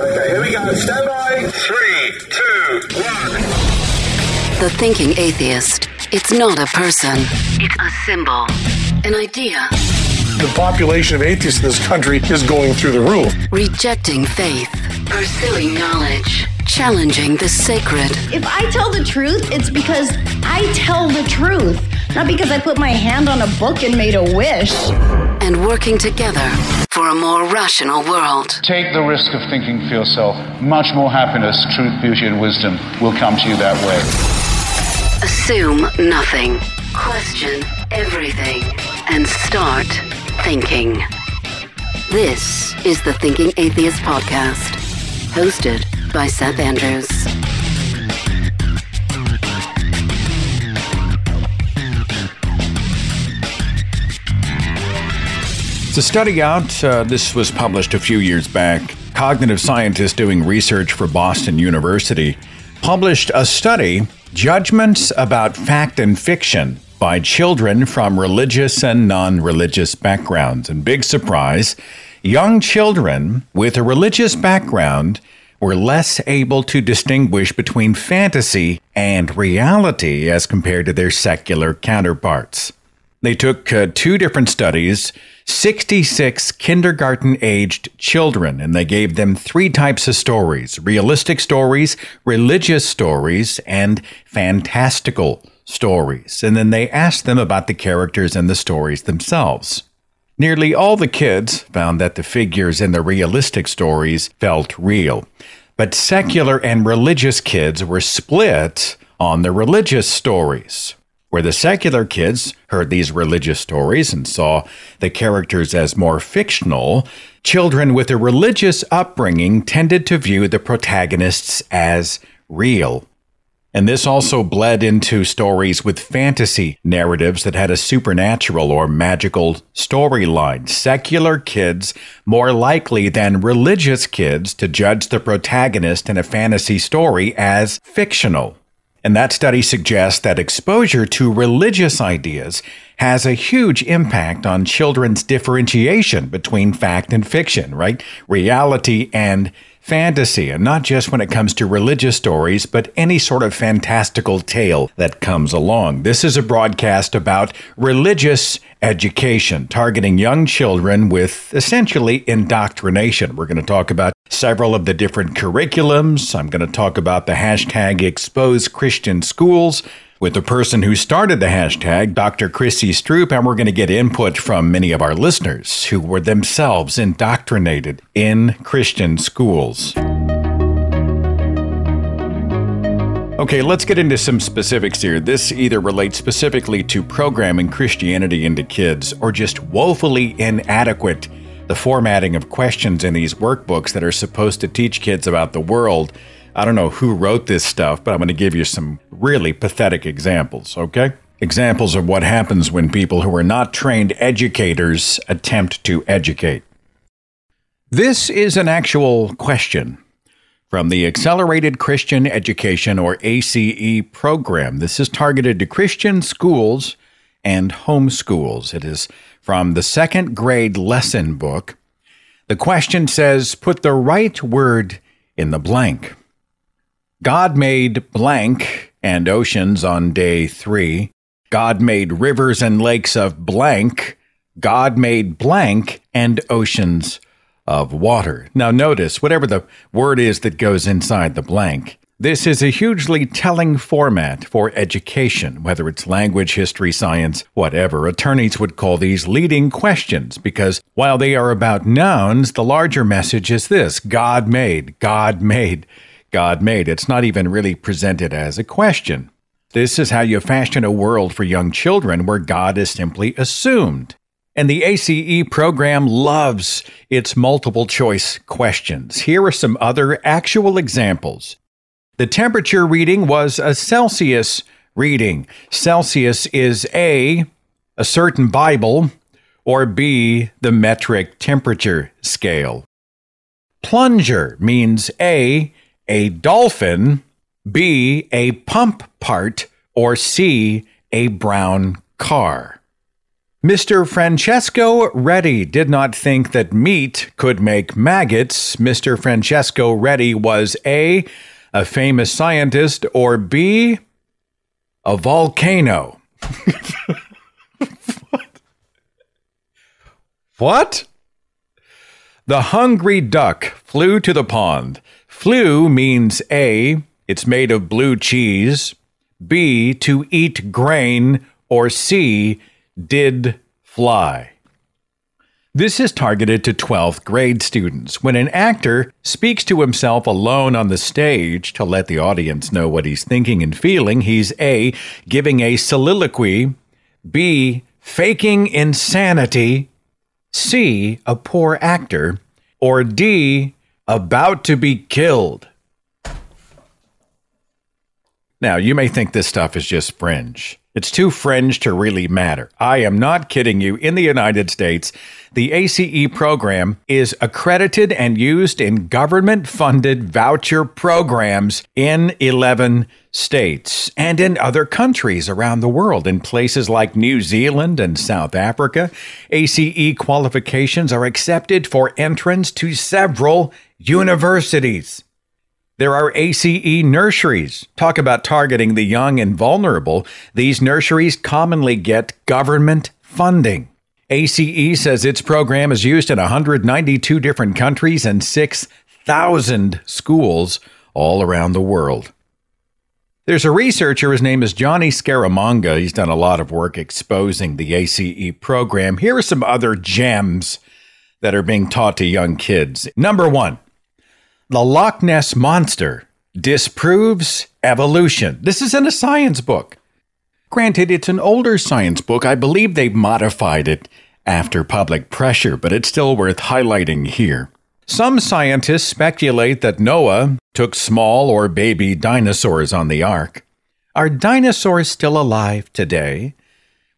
Okay, here we go. Stand by. Three, two, one. The Thinking Atheist. It's not a person, it's a symbol, an idea. The population of atheists in this country is going through the roof. Rejecting faith, pursuing knowledge, challenging the sacred. If I tell the truth, it's because I tell the truth, not because I put my hand on a book and made a wish. And working together for a more rational world. Take the risk of thinking for yourself. Much more happiness, truth, beauty, and wisdom will come to you that way. Assume nothing. Question everything. And start thinking. This is the Thinking Atheist Podcast, hosted by Seth Andrews. To study out, uh, this was published a few years back. Cognitive scientists doing research for Boston University published a study, Judgments About Fact and Fiction, by children from religious and non religious backgrounds. And big surprise, young children with a religious background were less able to distinguish between fantasy and reality as compared to their secular counterparts. They took uh, two different studies, 66 kindergarten aged children, and they gave them three types of stories realistic stories, religious stories, and fantastical stories. And then they asked them about the characters and the stories themselves. Nearly all the kids found that the figures in the realistic stories felt real, but secular and religious kids were split on the religious stories where the secular kids heard these religious stories and saw the characters as more fictional, children with a religious upbringing tended to view the protagonists as real. And this also bled into stories with fantasy narratives that had a supernatural or magical storyline. Secular kids more likely than religious kids to judge the protagonist in a fantasy story as fictional. And that study suggests that exposure to religious ideas has a huge impact on children's differentiation between fact and fiction, right? Reality and fantasy, and not just when it comes to religious stories, but any sort of fantastical tale that comes along. This is a broadcast about religious education, targeting young children with essentially indoctrination. We're going to talk about several of the different curriculums. I'm going to talk about the hashtag expose Christian schools with the person who started the hashtag, Dr. Chrissy Stroop, and we're going to get input from many of our listeners who were themselves indoctrinated in Christian schools. Okay, let's get into some specifics here. This either relates specifically to programming Christianity into kids or just woefully inadequate the formatting of questions in these workbooks that are supposed to teach kids about the world. I don't know who wrote this stuff, but I'm going to give you some really pathetic examples, okay? Examples of what happens when people who are not trained educators attempt to educate. This is an actual question from the Accelerated Christian Education or ACE program. This is targeted to Christian schools and homeschools. It is from the second grade lesson book. The question says put the right word in the blank. God made blank and oceans on day three. God made rivers and lakes of blank. God made blank and oceans of water. Now, notice whatever the word is that goes inside the blank. This is a hugely telling format for education, whether it's language, history, science, whatever. Attorneys would call these leading questions because while they are about nouns, the larger message is this God made, God made, God made. It's not even really presented as a question. This is how you fashion a world for young children where God is simply assumed. And the ACE program loves its multiple choice questions. Here are some other actual examples. The temperature reading was a Celsius reading. Celsius is A, a certain Bible, or B, the metric temperature scale. Plunger means A, a dolphin, B, a pump part, or C, a brown car. Mr. Francesco Redi did not think that meat could make maggots. Mr. Francesco Redi was A, a famous scientist, or B, a volcano. what? what? The hungry duck flew to the pond. Flew means A, it's made of blue cheese, B, to eat grain, or C, did fly. This is targeted to 12th grade students. When an actor speaks to himself alone on the stage to let the audience know what he's thinking and feeling, he's A, giving a soliloquy, B, faking insanity, C, a poor actor, or D, about to be killed. Now, you may think this stuff is just fringe. It's too fringe to really matter. I am not kidding you. In the United States, the ACE program is accredited and used in government funded voucher programs in 11 states and in other countries around the world. In places like New Zealand and South Africa, ACE qualifications are accepted for entrance to several universities. There are ACE nurseries. Talk about targeting the young and vulnerable. These nurseries commonly get government funding. ACE says its program is used in 192 different countries and 6,000 schools all around the world. There's a researcher, his name is Jonny Scaramanga. He's done a lot of work exposing the ACE program. Here are some other gems that are being taught to young kids. Number one, the Loch Ness Monster disproves evolution. This is in a science book. Granted, it's an older science book. I believe they've modified it after public pressure, but it's still worth highlighting here. Some scientists speculate that Noah took small or baby dinosaurs on the ark. Are dinosaurs still alive today?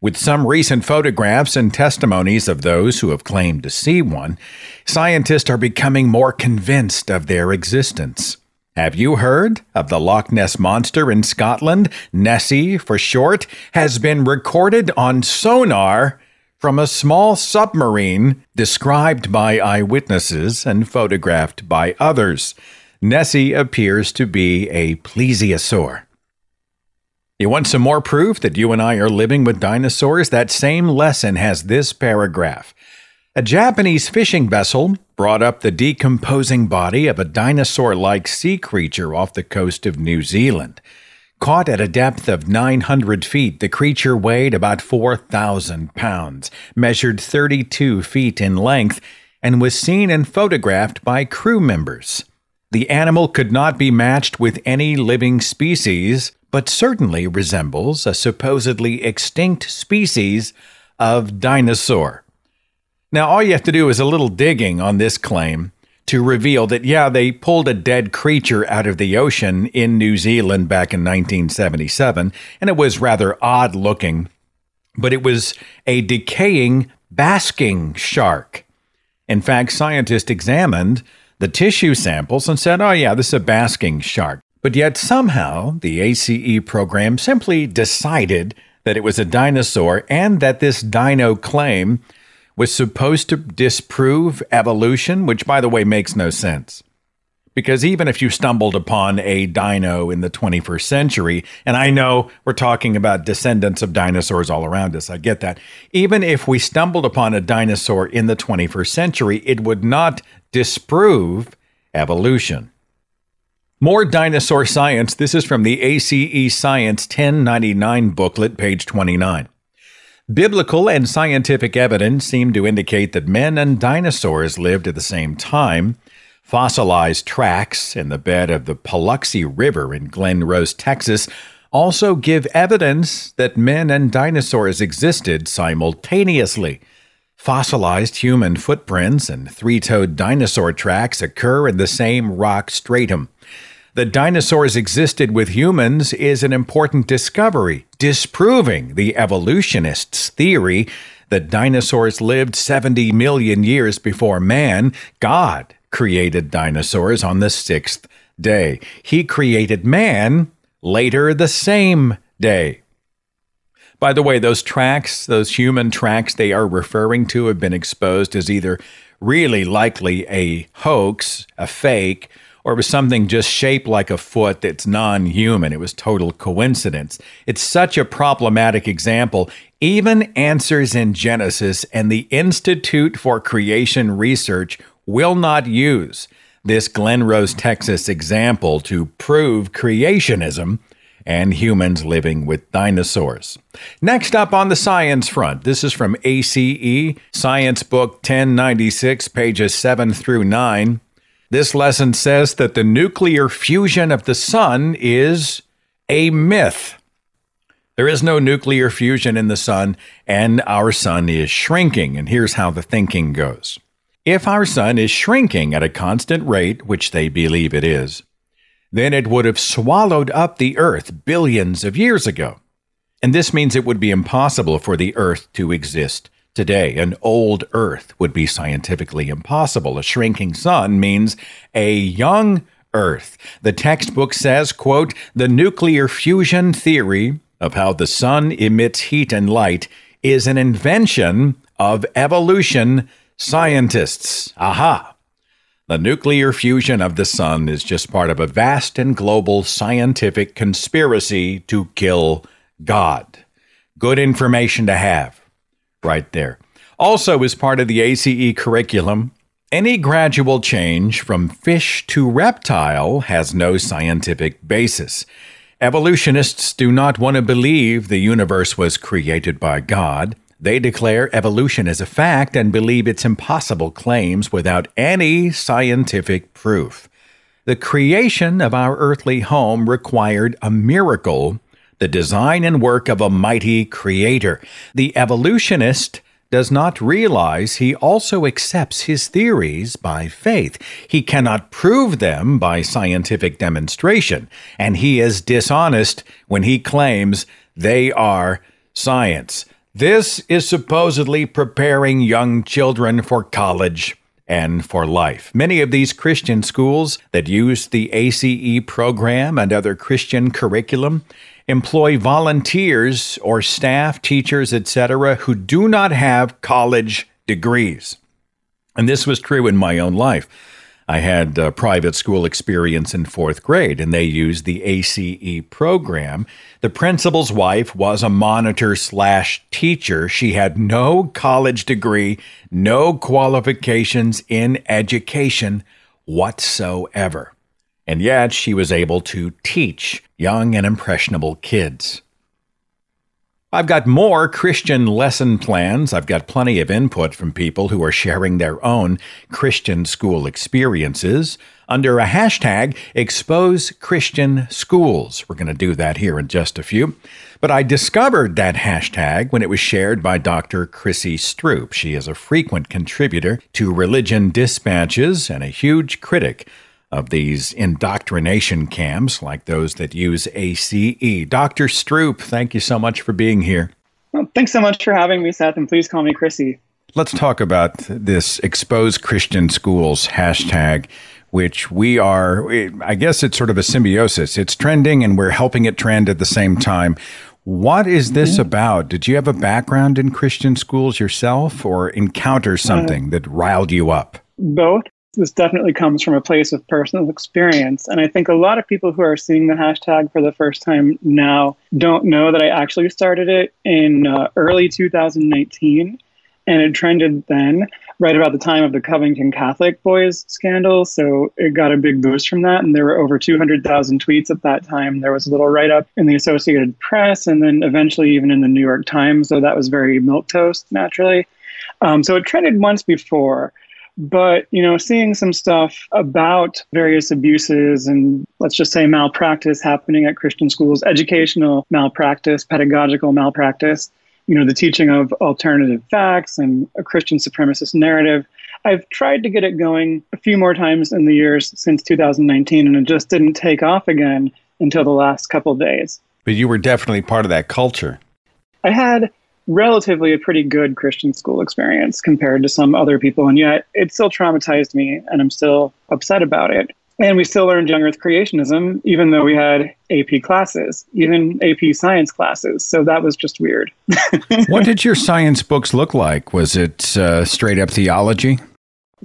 With some recent photographs and testimonies of those who have claimed to see one, scientists are becoming more convinced of their existence. Have you heard of the Loch Ness Monster in Scotland? Nessie, for short, has been recorded on sonar from a small submarine described by eyewitnesses and photographed by others. Nessie appears to be a plesiosaur. You want some more proof that you and I are living with dinosaurs? That same lesson has this paragraph. A Japanese fishing vessel brought up the decomposing body of a dinosaur like sea creature off the coast of New Zealand. Caught at a depth of 900 feet, the creature weighed about 4,000 pounds, measured 32 feet in length, and was seen and photographed by crew members. The animal could not be matched with any living species, but certainly resembles a supposedly extinct species of dinosaur. Now, all you have to do is a little digging on this claim to reveal that, yeah, they pulled a dead creature out of the ocean in New Zealand back in 1977, and it was rather odd looking, but it was a decaying basking shark. In fact, scientists examined the tissue samples and said, oh, yeah, this is a basking shark. But yet somehow the ACE program simply decided that it was a dinosaur and that this dino claim was supposed to disprove evolution, which, by the way, makes no sense. Because even if you stumbled upon a dino in the 21st century, and I know we're talking about descendants of dinosaurs all around us, I get that. Even if we stumbled upon a dinosaur in the 21st century, it would not disprove evolution. More dinosaur science. This is from the ACE Science 1099 booklet, page 29. Biblical and scientific evidence seem to indicate that men and dinosaurs lived at the same time. Fossilized tracks in the bed of the Paluxy River in Glen Rose, Texas, also give evidence that men and dinosaurs existed simultaneously. Fossilized human footprints and three toed dinosaur tracks occur in the same rock stratum. That dinosaurs existed with humans is an important discovery, disproving the evolutionists' theory that dinosaurs lived 70 million years before man. God created dinosaurs on the sixth day. He created man later the same day. By the way, those tracks, those human tracks they are referring to, have been exposed as either really likely a hoax, a fake, or it was something just shaped like a foot that's non human. It was total coincidence. It's such a problematic example. Even Answers in Genesis and the Institute for Creation Research will not use this Glen Rose, Texas example to prove creationism and humans living with dinosaurs. Next up on the science front, this is from ACE, Science Book 1096, pages 7 through 9. This lesson says that the nuclear fusion of the sun is a myth. There is no nuclear fusion in the sun, and our sun is shrinking. And here's how the thinking goes. If our sun is shrinking at a constant rate, which they believe it is, then it would have swallowed up the Earth billions of years ago. And this means it would be impossible for the Earth to exist today. An old Earth would be scientifically impossible. A shrinking sun means a young Earth. The textbook says, quote, the nuclear fusion theory of how the sun emits heat and light is an invention of evolution Scientists, aha! The nuclear fusion of the sun is just part of a vast and global scientific conspiracy to kill God. Good information to have right there. Also, as part of the ACE curriculum, any gradual change from fish to reptile has no scientific basis. Evolutionists do not want to believe the universe was created by God. They declare evolution as a fact and believe its impossible claims without any scientific proof. The creation of our earthly home required a miracle, the design and work of a mighty creator. The evolutionist does not realize he also accepts his theories by faith. He cannot prove them by scientific demonstration, and he is dishonest when he claims they are science. This is supposedly preparing young children for college and for life. Many of these Christian schools that use the ACE program and other Christian curriculum employ volunteers or staff, teachers, etc., who do not have college degrees. And this was true in my own life. I had a private school experience in fourth grade, and they used the ACE program. The principal's wife was a monitor slash teacher. She had no college degree, no qualifications in education whatsoever. And yet she was able to teach young and impressionable kids. I've got more Christian lesson plans. I've got plenty of input from people who are sharing their own Christian school experiences under a hashtag expose Christian schools. We're going to do that here in just a few. But I discovered that hashtag when it was shared by Dr. Chrissy Stroop. She is a frequent contributor to Religion Dispatches and a huge critic of these indoctrination camps like those that use ACE. Dr. Stroop, thank you so much for being here. Well, thanks so much for having me, Seth, and please call me Chrissy. Let's talk about this expose Christian schools hashtag, which we are, I guess it's sort of a symbiosis. It's trending and we're helping it trend at the same time. What is this mm-hmm. about? Did you have a background in Christian schools yourself or encounter uh, something uh, that riled you up? Both. This definitely comes from a place of personal experience. And I think a lot of people who are seeing the hashtag for the first time now don't know that I actually started it in uh, early 2019 and it trended then right about the time of the Covington Catholic boys scandal. So it got a big boost from that. And there were over 200,000 tweets at that time. There was a little write up in the Associated Press and then eventually even in the New York Times. So that was very milquetoast, naturally. Um, so it trended once before. But, you know, seeing some stuff about various abuses and let's just say malpractice happening at Christian schools, educational malpractice, pedagogical malpractice, you know, the teaching of alternative facts and a Christian supremacist narrative. I've tried to get it going a few more times in the years since 2019, and it just didn't take off again until the last couple days. But you were definitely part of that culture. I had relatively a pretty good Christian school experience compared to some other people, and yet it still traumatized me, and I'm still upset about it. And we still learned young earth creationism, even though we had AP classes, even AP science classes. So that was just weird. what did your science books look like? Was it uh, straight up theology?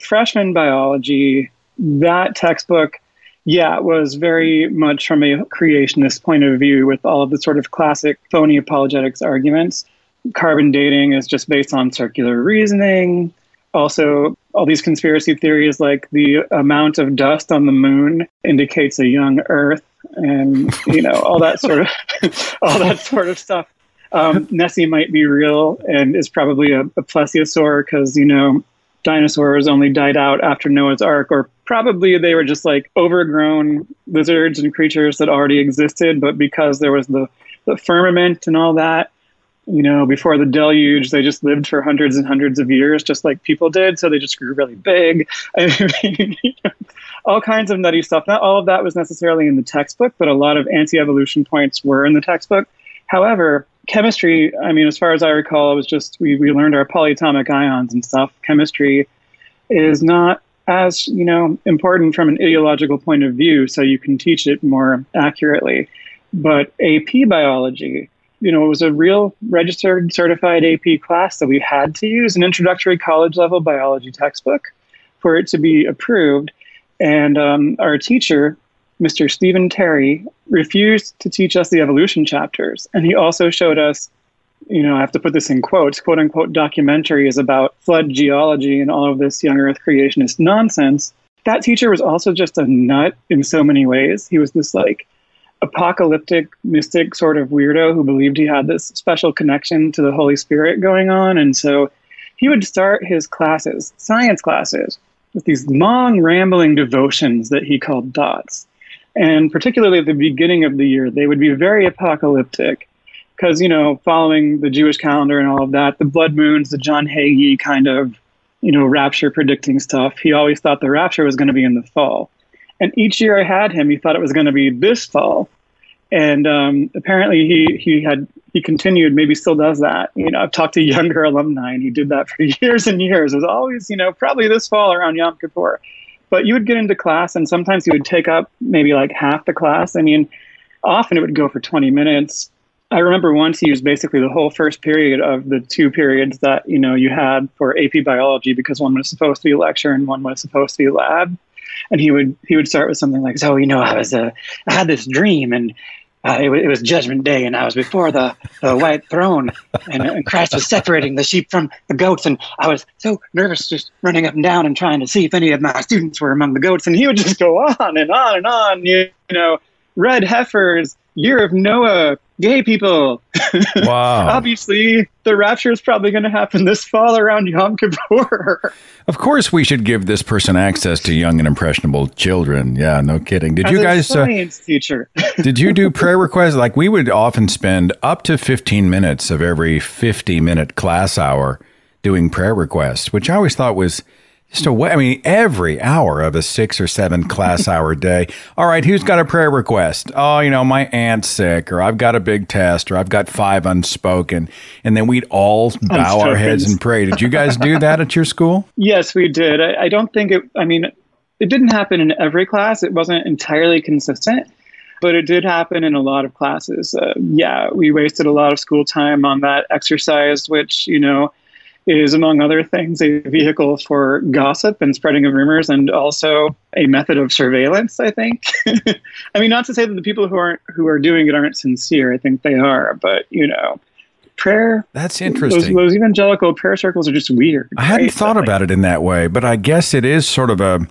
Freshman biology, that textbook, yeah, was very much from a creationist point of view with all of the sort of classic phony apologetics arguments. Carbon dating is just based on circular reasoning. Also all these conspiracy theories like the amount of dust on the moon indicates a young earth and you know all that sort of all that sort of stuff. Um, nessie might be real and is probably a, a plesiosaur because you know dinosaurs only died out after noah's ark or probably they were just like overgrown lizards and creatures that already existed but because there was the, the firmament and all that you know, before the deluge, they just lived for hundreds and hundreds of years, just like people did. So they just grew really big. I mean, all kinds of nutty stuff. Not all of that was necessarily in the textbook, but a lot of anti evolution points were in the textbook. However, chemistry, I mean, as far as I recall, it was just we, we learned our polyatomic ions and stuff. Chemistry is not as, you know, important from an ideological point of view, so you can teach it more accurately. But AP biology, you know, it was a real registered certified AP class that we had to use an introductory college level biology textbook for it to be approved. And um, our teacher, Mr. Stephen Terry, refused to teach us the evolution chapters. And he also showed us, you know, I have to put this in quotes, quote unquote, documentaries about flood geology and all of this young earth creationist nonsense. That teacher was also just a nut in so many ways. He was this like apocalyptic mystic sort of weirdo who believed he had this special connection to the Holy Spirit going on. And so he would start his classes, science classes, with these long, rambling devotions that he called dots. And particularly at the beginning of the year, they would be very apocalyptic because, you know, following the Jewish calendar and all of that, the blood moons, the John Hagee kind of, you know, rapture predicting stuff, he always thought the rapture was going to be in the fall. And each year I had him, he thought it was going to be this fall. And um, apparently he, he had he continued, maybe still does that. You know, I've talked to younger alumni and he did that for years and years. It was always, you know, probably this fall around Yom Kippur. But you would get into class and sometimes you would take up maybe like half the class. I mean, often it would go for 20 minutes. I remember once he used basically the whole first period of the two periods that, you know, you had for AP biology because one was supposed to be lecture and one was supposed to be lab and he would he would start with something like, "So you know, I was uh, I had this dream, and uh, it, it, was Judgment Day, and I was before the, the white throne, and, and, Christ was separating the sheep from the goats, and I was so nervous, just running up and down and trying to see if any of my students were among the goats, and he would just go on and on and on, you, you know, red heifers, year of Noah, gay people. Wow. Obviously, the rapture is probably going to happen this fall around Yom Kippur. Of course, we should give this person access to young and impressionable children. Yeah, no kidding. Did As you guys? Uh, science uh, teacher. did you do prayer requests? Like we would often spend up to fifteen minutes of every fifty-minute class hour doing prayer requests, which I always thought was Just a way, I mean, every hour of a six or seven class hour day. All right, who's got a prayer request? Oh, you know, my aunt's sick, or I've got a big test, or I've got five unspoken. And then we'd all bow our heads and pray. Did you guys do that at your school? Yes, we did. I, I don't think it, I mean, it didn't happen in every class, it wasn't entirely consistent but it did happen in a lot of classes. Uh, yeah, we wasted a lot of school time on that exercise, which, you know, is, among other things, a vehicle for gossip and spreading of rumors and also a method of surveillance, I think. I mean, not to say that the people who aren't who are doing it aren't sincere. I think they are, but you know, prayer. That's interesting. Those, those evangelical prayer circles are just weird. I hadn't right? thought about it in that way, but I guess it is sort of a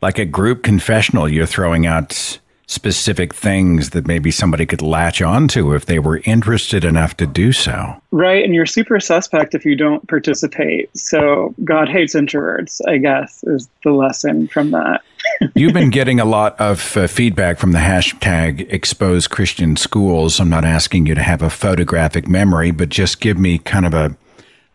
like a group confessional you're throwing out specific things that maybe somebody could latch onto if they were interested enough to do so. Right, and you're super suspect if you don't participate. So God hates introverts, I guess, is the lesson from that. You've been getting a lot of uh, feedback from the hashtag expose Christian schools. I'm not asking you to have a photographic memory, but just give me kind of a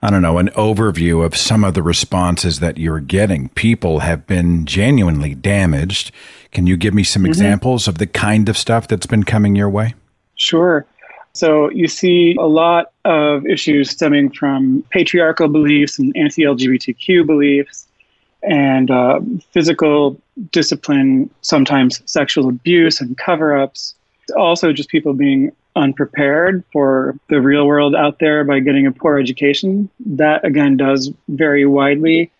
I don't know, an overview of some of the responses that you're getting. People have been genuinely damaged. Can you give me some mm-hmm. examples of the kind of stuff that's been coming your way? Sure. So you see a lot of issues stemming from patriarchal beliefs and anti LGBTQ beliefs and uh, physical discipline, sometimes sexual abuse and cover ups. Also, just people being unprepared for the real world out there by getting a poor education. That again does vary widely.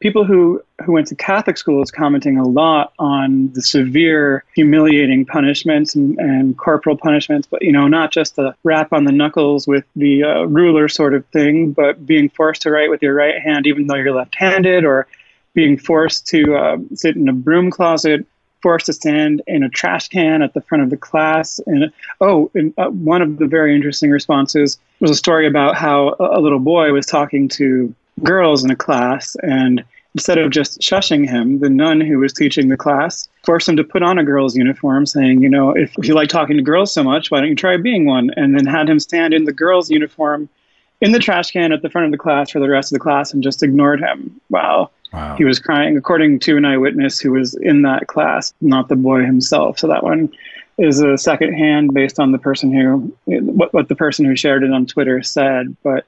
People who, who went to Catholic schools commenting a lot on the severe, humiliating punishments and, and corporal punishments, but you know, not just the rap on the knuckles with the uh, ruler sort of thing, but being forced to write with your right hand even though you're left-handed, or being forced to uh, sit in a broom closet forced to stand in a trash can at the front of the class. And oh, and, uh, one of the very interesting responses was a story about how a, a little boy was talking to girls in a class and instead of just shushing him, the nun who was teaching the class forced him to put on a girl's uniform, saying, you know, if, you like talking to girls so much, why don't you try being one? And then had him stand in the girl's uniform in the trash can at the front of the class for the rest of the class and just ignored him. Wow. Wow. He was crying, according to an eyewitness who was in that class, not the boy himself. So that one is a second hand based on the person who, what, what the person who shared it on Twitter said. But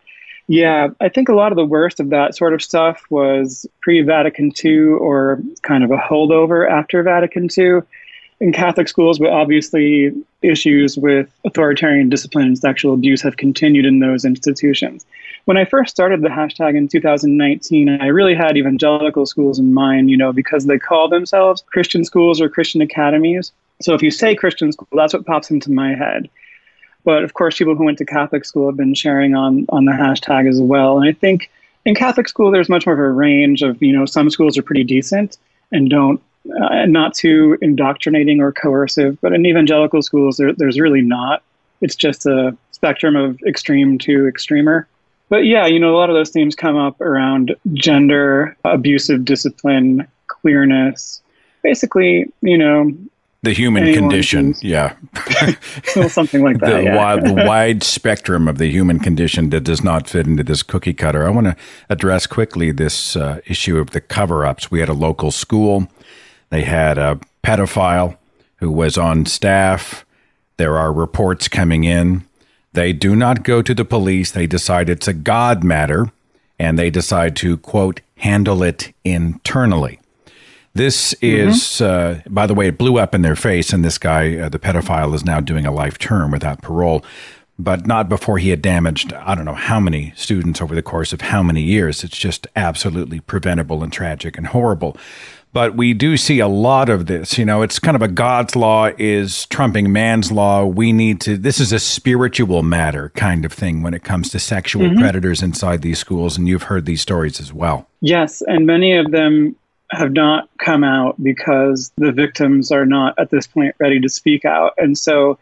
yeah, I think a lot of the worst of that sort of stuff was pre Vatican II or kind of a holdover after Vatican II in Catholic schools, but obviously issues with authoritarian discipline and sexual abuse have continued in those institutions when I first started the hashtag in 2019, I really had evangelical schools in mind, you know, because they call themselves Christian schools or Christian academies. So if you say Christian school, that's what pops into my head. But of course, people who went to Catholic school have been sharing on on the hashtag as well. And I think in Catholic school, there's much more of a range of, you know, some schools are pretty decent and don't uh, not too indoctrinating or coercive. But in evangelical schools, there, there's really not. It's just a spectrum of extreme to extremer. But yeah, you know, a lot of those themes come up around gender, abusive discipline, queerness. Basically, you know, the human condition, yeah. something like that. the, yeah. wide, the wide spectrum of the human condition that does not fit into this cookie cutter. I want to address quickly this uh, issue of the cover ups. We had a local school, they had a pedophile who was on staff. There are reports coming in they do not go to the police. They decide it's a God matter and they decide to, quote, handle it internally. This mm-hmm. is, uh, by the way, it blew up in their face, and this guy, uh, the pedophile, is now doing a life term without parole, but not before he had damaged, I don't know how many students over the course of how many years. It's just absolutely preventable and tragic and horrible. But we do see a lot of this. You know, it's kind of a God's law is trumping man's law. We need to, this is a spiritual matter kind of thing when it comes to sexual mm-hmm. predators inside these schools. And you've heard these stories as well. Yes. And many of them have not come out because the victims are not at this point ready to speak out. And so,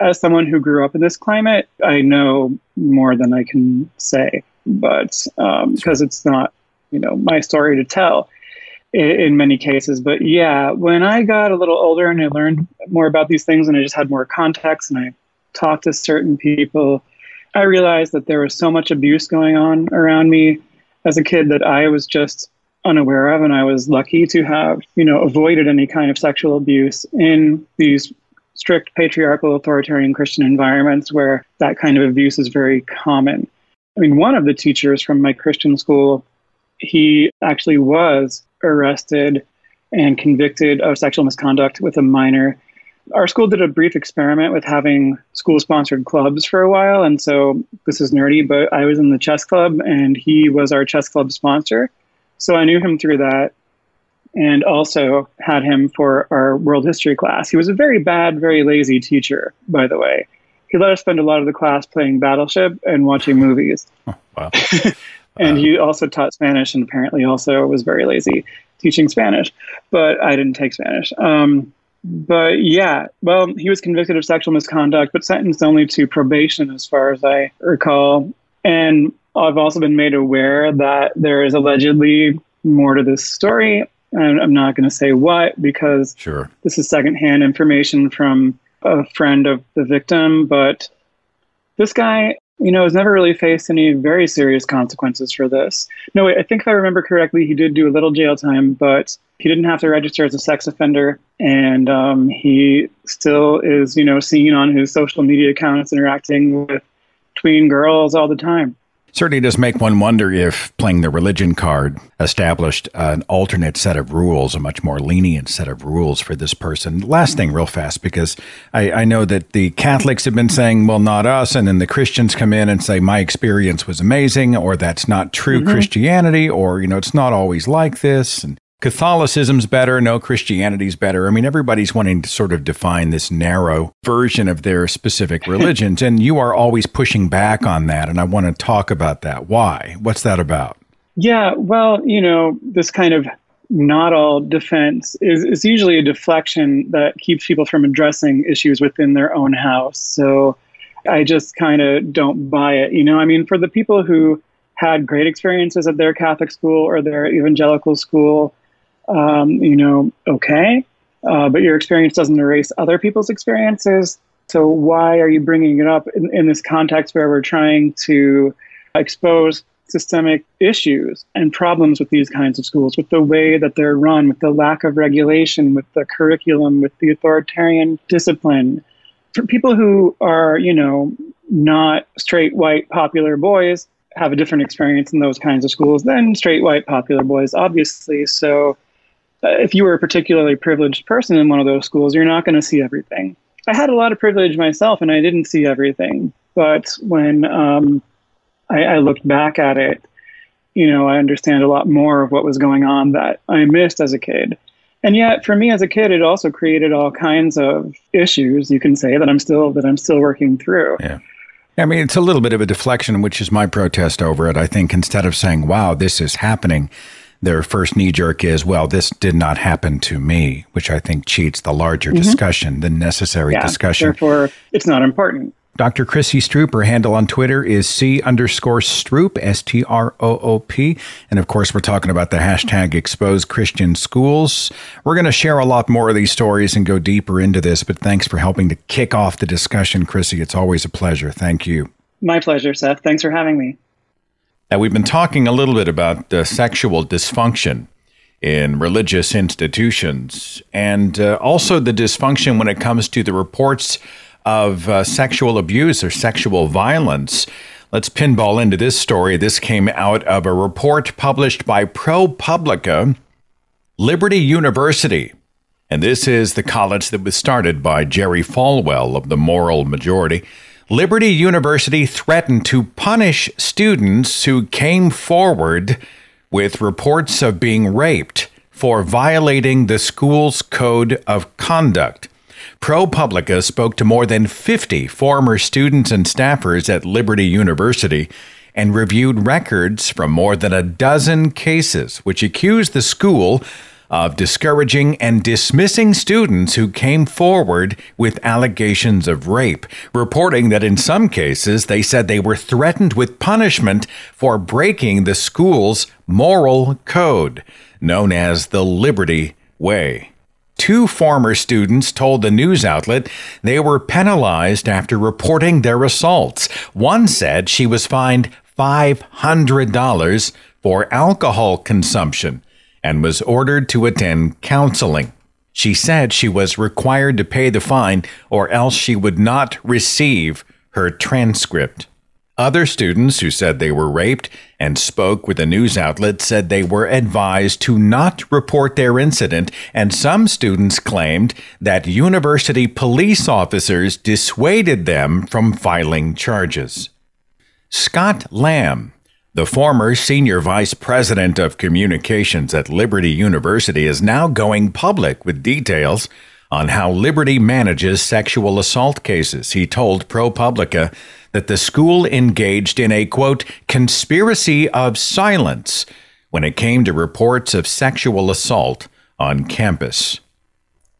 as someone who grew up in this climate, I know more than I can say, but because um, it's not, you know, my story to tell in, in many cases. But yeah, when I got a little older and I learned more about these things and I just had more context and I talked to certain people, I realized that there was so much abuse going on around me as a kid that I was just unaware of, and I was lucky to have, you know, avoided any kind of sexual abuse in these strict patriarchal authoritarian Christian environments where that kind of abuse is very common. I mean, one of the teachers from my Christian school, he actually was arrested and convicted of sexual misconduct with a minor. Our school did a brief experiment with having school sponsored clubs for a while. And so this is nerdy, but I was in the chess club and he was our chess club sponsor. So I knew him through that and also had him for our world history class. He was a very bad, very lazy teacher, by the way. He let us spend a lot of the class playing Battleship and watching movies. Oh, wow. and he also taught Spanish and apparently also was very lazy teaching Spanish, but I didn't take Spanish. Um, but yeah, well, he was convicted of sexual misconduct, but sentenced only to probation, as far as I recall. And I've also been made aware that there is allegedly more to this story. And I'm not going to say what because sure. this is secondhand information from a friend of the victim. But this guy you know, has never really faced any very serious consequences for this. No, I think if I remember correctly, he did do a little jail time, but he didn't have to register as a sex offender, and um, he still is, you know, seen on his social media accounts interacting with tween girls all the time. Certainly does make one wonder if playing the religion card established an alternate set of rules, a much more lenient set of rules for this person. Last thing, real fast, because I, I know that the Catholics have been saying, well, not us. And then the Christians come in and say, my experience was amazing, or that's not true mm-hmm. Christianity, or, you know, it's not always like this. And Catholicism's better, no Christianity's better. I mean, everybody's wanting to sort of define this narrow version of their specific religions, and you are always pushing back on that. And I want to talk about that. Why? What's that about? Yeah, well, you know, this kind of not all defense is, is usually a deflection that keeps people from addressing issues within their own house. So I just kind of don't buy it. You know, I mean, for the people who had great experiences at their Catholic school or their evangelical school, um, you know, okay, uh, but your experience doesn't erase other people's experiences. So why are you bringing it up in, in this context where we're trying to expose systemic issues and problems with these kinds of schools, with the way that they're run, with the lack of regulation, with the curriculum, with the authoritarian discipline. For people who are, you know, not straight white popular boys, have a different experience in those kinds of schools than straight white popular boys, obviously. So if you were a particularly privileged person in one of those schools, you're not going to see everything. I had a lot of privilege myself, and I didn't see everything. But when um, I, I looked back at it, you know, I understand a lot more of what was going on that I missed as a kid. And yet, for me as a kid, it also created all kinds of issues. You can say that I'm still that I'm still working through. Yeah. I mean, it's a little bit of a deflection, which is my protest over it. I think instead of saying, wow, this is happening, their first knee jerk is, well, this did not happen to me, which I think cheats the larger mm-hmm. discussion, the necessary yeah, discussion. Therefore, it's not important. Dr. Chrissy Stroop, her handle on Twitter is C underscore Stroop, S T R O O P. And of course, we're talking about the hashtag expose Christian schools. We're going to share a lot more of these stories and go deeper into this, but thanks for helping to kick off the discussion, Chrissy. It's always a pleasure. Thank you. My pleasure, Seth. Thanks for having me. Now, we've been talking a little bit about uh, sexual dysfunction in religious institutions and uh, also the dysfunction when it comes to the reports of uh, sexual abuse or sexual violence. Let's pinball into this story. This came out of a report published by ProPublica, Liberty University. And this is the college that was started by Jerry Falwell of the Moral Majority. Liberty University threatened to punish students who came forward with reports of being raped for violating the school's code of conduct. ProPublica spoke to more than 50 former students and staffers at Liberty University and reviewed records from more than a dozen cases which accused the school of discouraging and dismissing students who came forward with allegations of rape, reporting that in some cases they said they were threatened with punishment for breaking the school's moral code, known as the Liberty Way. Two former students told the news outlet they were penalized after reporting their assaults. One said she was fined $500 for alcohol consumption and was ordered to attend counseling. She said she was required to pay the fine or else she would not receive her transcript. Other students who said they were raped and spoke with a news outlet said they were advised to not report their incident, and some students claimed that university police officers dissuaded them from filing charges. Scott Lamb, the former senior vice president of communications at Liberty University, is now going public with details on how Liberty manages sexual assault cases. He told ProPublica that the school engaged in a quote, conspiracy of silence when it came to reports of sexual assault on campus.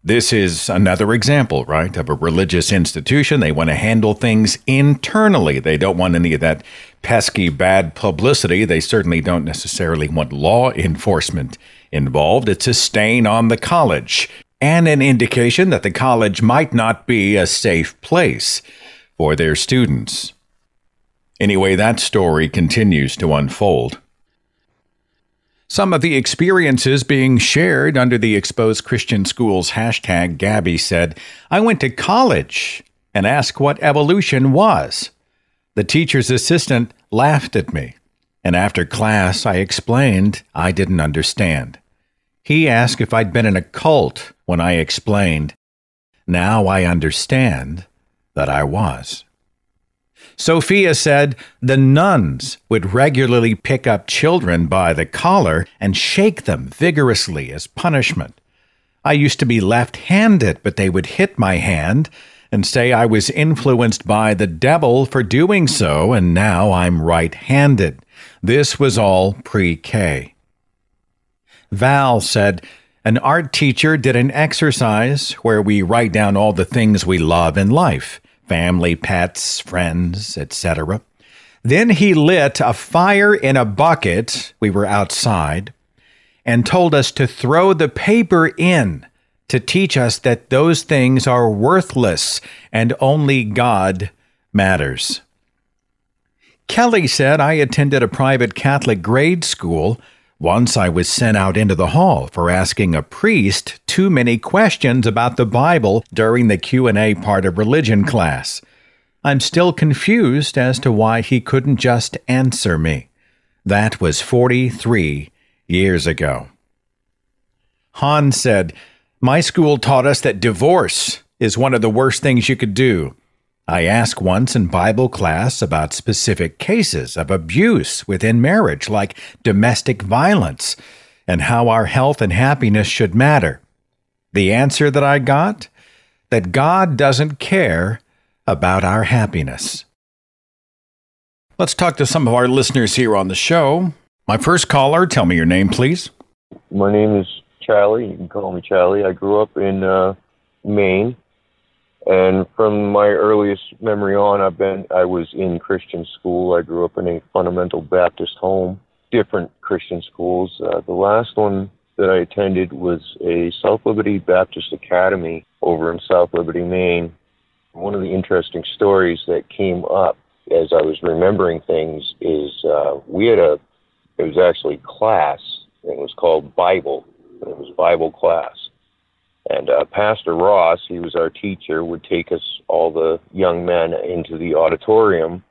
This is another example, right, of a religious institution. They want to handle things internally. They don't want any of that pesky bad publicity. They certainly don't necessarily want law enforcement involved. It's a stain on the college and an indication that the college might not be a safe place for their students. Anyway, that story continues to unfold. Some of the experiences being shared under the Exposed Christian Schools hashtag, Gabby said, I went to college and asked what evolution was. The teacher's assistant laughed at me, and after class I explained I didn't understand. He asked if I'd been in a cult when I explained. Now I understand that I was. Sophia said the nuns would regularly pick up children by the collar and shake them vigorously as punishment. I used to be left handed, but they would hit my hand and say I was influenced by the devil for doing so, and now I'm right handed. This was all pre K. Val said, An art teacher did an exercise where we write down all the things we love in life family, pets, friends, etc. Then he lit a fire in a bucket. We were outside and told us to throw the paper in to teach us that those things are worthless and only God matters. Kelly said, I attended a private Catholic grade school once I was sent out into the hall for asking a priest too many questions about the Bible during the Q&A part of religion class. I'm still confused as to why he couldn't just answer me. That was 43 years ago. Han said, My school taught us that divorce is one of the worst things you could do. I asked once in Bible class about specific cases of abuse within marriage, like domestic violence, and how our health and happiness should matter. The answer that I got? That God doesn't care about our happiness. Let's talk to some of our listeners here on the show. My first caller, tell me your name, please. My name is Charlie. You can call me Charlie. I grew up in uh, Maine and from my earliest memory on, I've been I was in Christian school. I grew up in a fundamental Baptist home. Different Christian schools. Uh, the last one that I attended was a South Liberty Baptist Academy over in South Liberty, Maine. One of the interesting stories that came up as I was remembering things is uh, we had a it was actually class. It was called Bible. It was Bible class and uh, Pastor Ross, he was our teacher, would take us, all the young men, into the auditorium,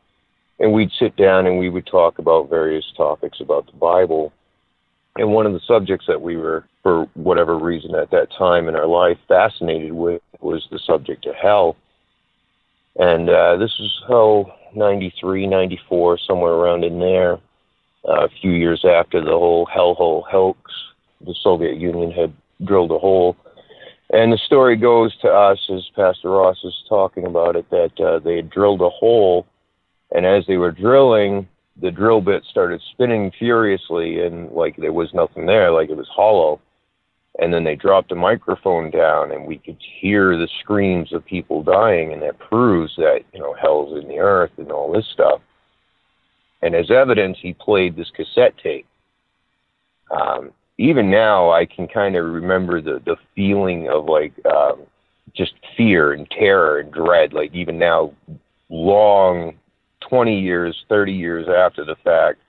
and we'd sit down and we would talk about various topics about the Bible. And one of the subjects that we were, for whatever reason at that time in our life, fascinated with was the subject of hell. And uh, this was, oh, 93, 94, somewhere around in there, uh, a few years after the whole hellhole hoax. The Soviet Union had drilled a hole and the story goes to us, as Pastor Ross is talking about it, that uh, they had drilled a hole, and as they were drilling, the drill bit started spinning furiously, and like there was nothing there, like it was hollow. And then they dropped a microphone down, and we could hear the screams of people dying, and that proves that you know hell's in the earth and all this stuff. And as evidence, he played this cassette tape. Um, even now I can kind of remember the the feeling of like um, just fear and terror and dread. Like even now, long twenty years, thirty years after the fact,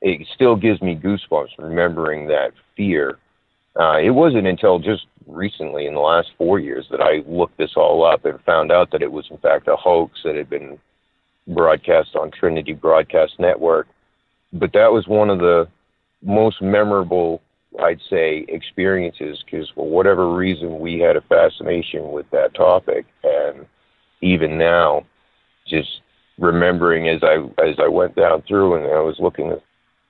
it still gives me goosebumps remembering that fear. Uh, it wasn't until just recently, in the last four years, that I looked this all up and found out that it was in fact a hoax that had been broadcast on Trinity Broadcast Network. But that was one of the most memorable, I'd say, experiences because for whatever reason we had a fascination with that topic, and even now, just remembering as I as I went down through and I was looking at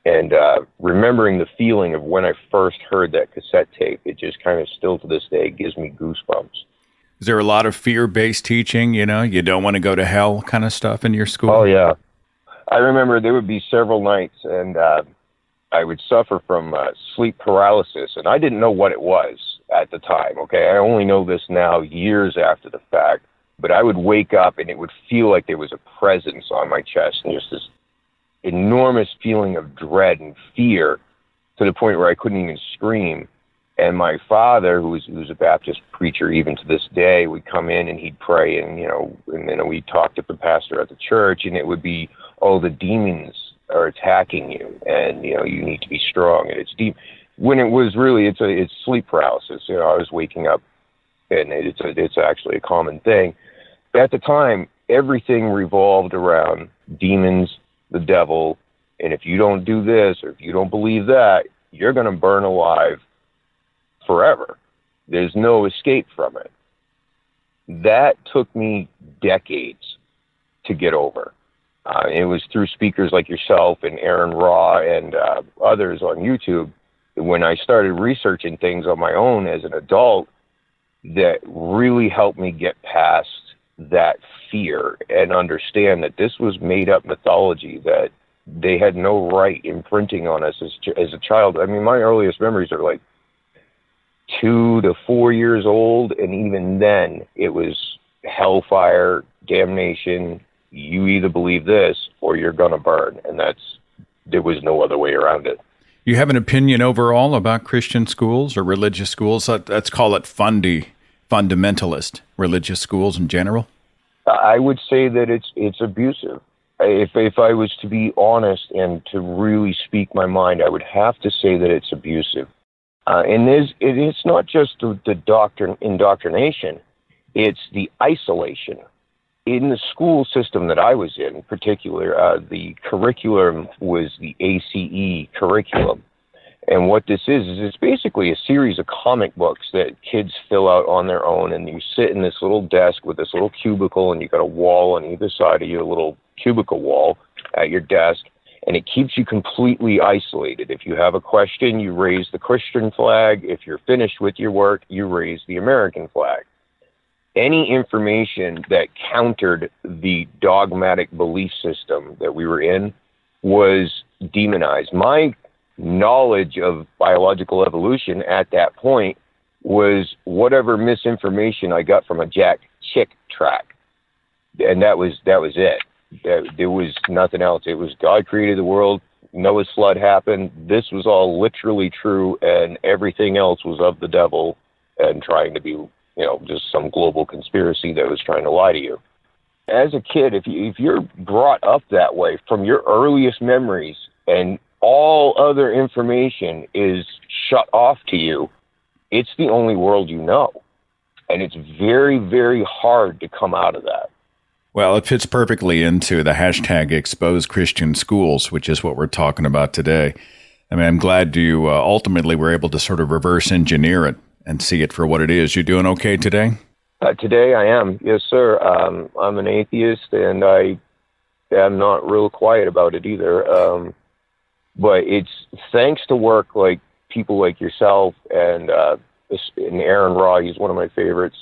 and uh, remembering the feeling of when I first heard that cassette tape, it just kind of still to this day gives me goosebumps. Is there a lot of fear based teaching? You know, you don't want to go to hell kind of stuff in your school? Oh, yeah. I remember there would be several nights, and uh, I would suffer from uh, sleep paralysis, and I didn't know what it was at the time. Okay, I only know this now, years after the fact. But I would wake up, and it would feel like there was a presence on my chest, and just this enormous feeling of dread and fear to the point where I couldn't even scream. And my father, who was, who was a Baptist preacher even to this day, would come in and he'd pray, and you know, and then we'd talk to the pastor at the church, and it would be, oh, the demons are attacking you, and you know, you need to be strong, and it's deep. When it was really, it's a, it's sleep paralysis. You know, I was waking up, and it's a, it's actually a common thing. At the time, everything revolved around demons the devil, and if you don't do this or if you don't believe that, you're going to burn alive forever. There's no escape from it. That took me decades to get over. Uh, it was through speakers like yourself and Aron Ra and uh, others on YouTube when I started researching things on my own as an adult that really helped me get past that fear and understand that this was made up mythology that they had no right imprinting on us as as a child. I mean, my earliest memories are like two to four years old, and even then, it was hellfire, damnation. You either believe this or you're gonna burn, and that's there was no other way around it. You have an opinion overall about Christian schools or religious schools? Let's call it fundy fundamentalist religious schools in general? I would say that it's it's abusive. If if I was to be honest and to really speak my mind, I would have to say that it's abusive. Uh, and there's, it, it's not just the, the doctrine indoctrination; it's the isolation. In the school system that I was in, in particular, uh, the curriculum was the ACE curriculum, and what this is, is it's basically a series of comic books that kids fill out on their own. And you sit in this little desk with this little cubicle, and you've got a wall on either side of your little cubicle wall at your desk. And it keeps you completely isolated. If you have a question, you raise the Christian flag. If you're finished with your work, you raise the American flag. Any information that countered the dogmatic belief system that we were in was demonized. My knowledge of biological evolution at that point was whatever misinformation I got from a Jack Chick track, and that was that was it. There was nothing else. It was God created the world. Noah's flood happened. This was all literally true, and everything else was of the devil and trying to be, you know, just some global conspiracy that was trying to lie to you. As a kid, if you if you're brought up that way from your earliest memories, and all other information is shut off to you, it's the only world you know. And it's very, very hard to come out of that. Well, it fits perfectly into the hashtag expose Christian schools, which is what we're talking about today. I mean, I'm glad you uh, ultimately were able to sort of reverse engineer it and see it for what it is. You doing okay today? Uh, today I am, yes, sir. Um, I'm an atheist, and I am not real quiet about it either. Um, but it's thanks to work like people like yourself and uh, and Aron Ra. He's one of my favorites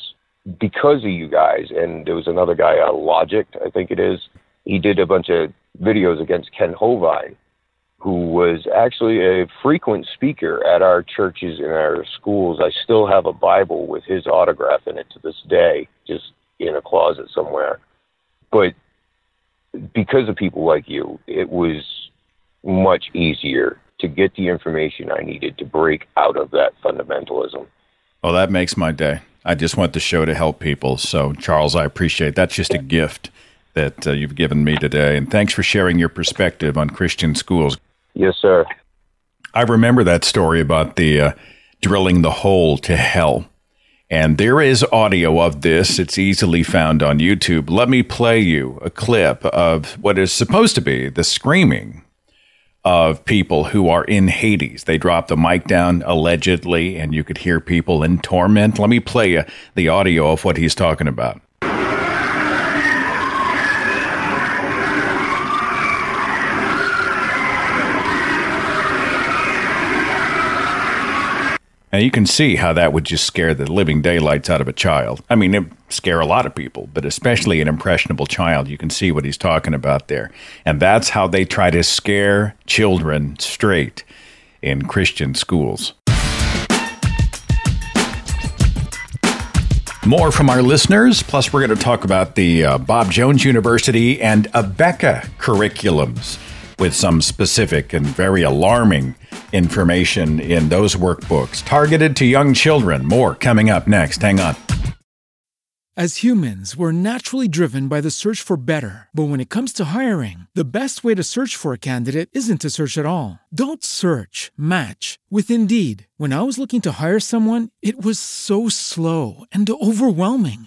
because of you guys. And there was another guy, uh, Logic, I think it is. He did a bunch of videos against Kent Hovind, who was actually a frequent speaker at our churches and our schools. I still have a Bible with his autograph in it to this day, just in a closet somewhere. But because of people like you, it was much easier to get the information I needed to break out of that fundamentalism. Well, that makes my day. I just want the show to help people. So, Charles, I appreciate that's just a gift that uh, you've given me today. And thanks for sharing your perspective on Christian schools. Yes, sir. I remember that story about the uh, drilling the hole to hell. And there is audio of this. It's easily found on YouTube. Let me play you a clip of what is supposed to be the screaming of people who are in Hades. They dropped the mic down allegedly, and you could hear people in torment. Let me play you the audio of what he's talking about. Now you can see how that would just scare the living daylights out of a child. I mean, it scare a lot of people, but especially an impressionable child. You can see what he's talking about there. And that's how they try to scare children straight in Christian schools. More from our listeners. Plus, we're going to talk about the uh, Bob Jones University and Abeka curriculums with some specific and very alarming information in those workbooks targeted to young children. More coming up next. Hang on. As humans, we're naturally driven by the search for better. But when it comes to hiring, the best way to search for a candidate isn't to search at all. Don't search, match with Indeed. When I was looking to hire someone, it was so slow and overwhelming.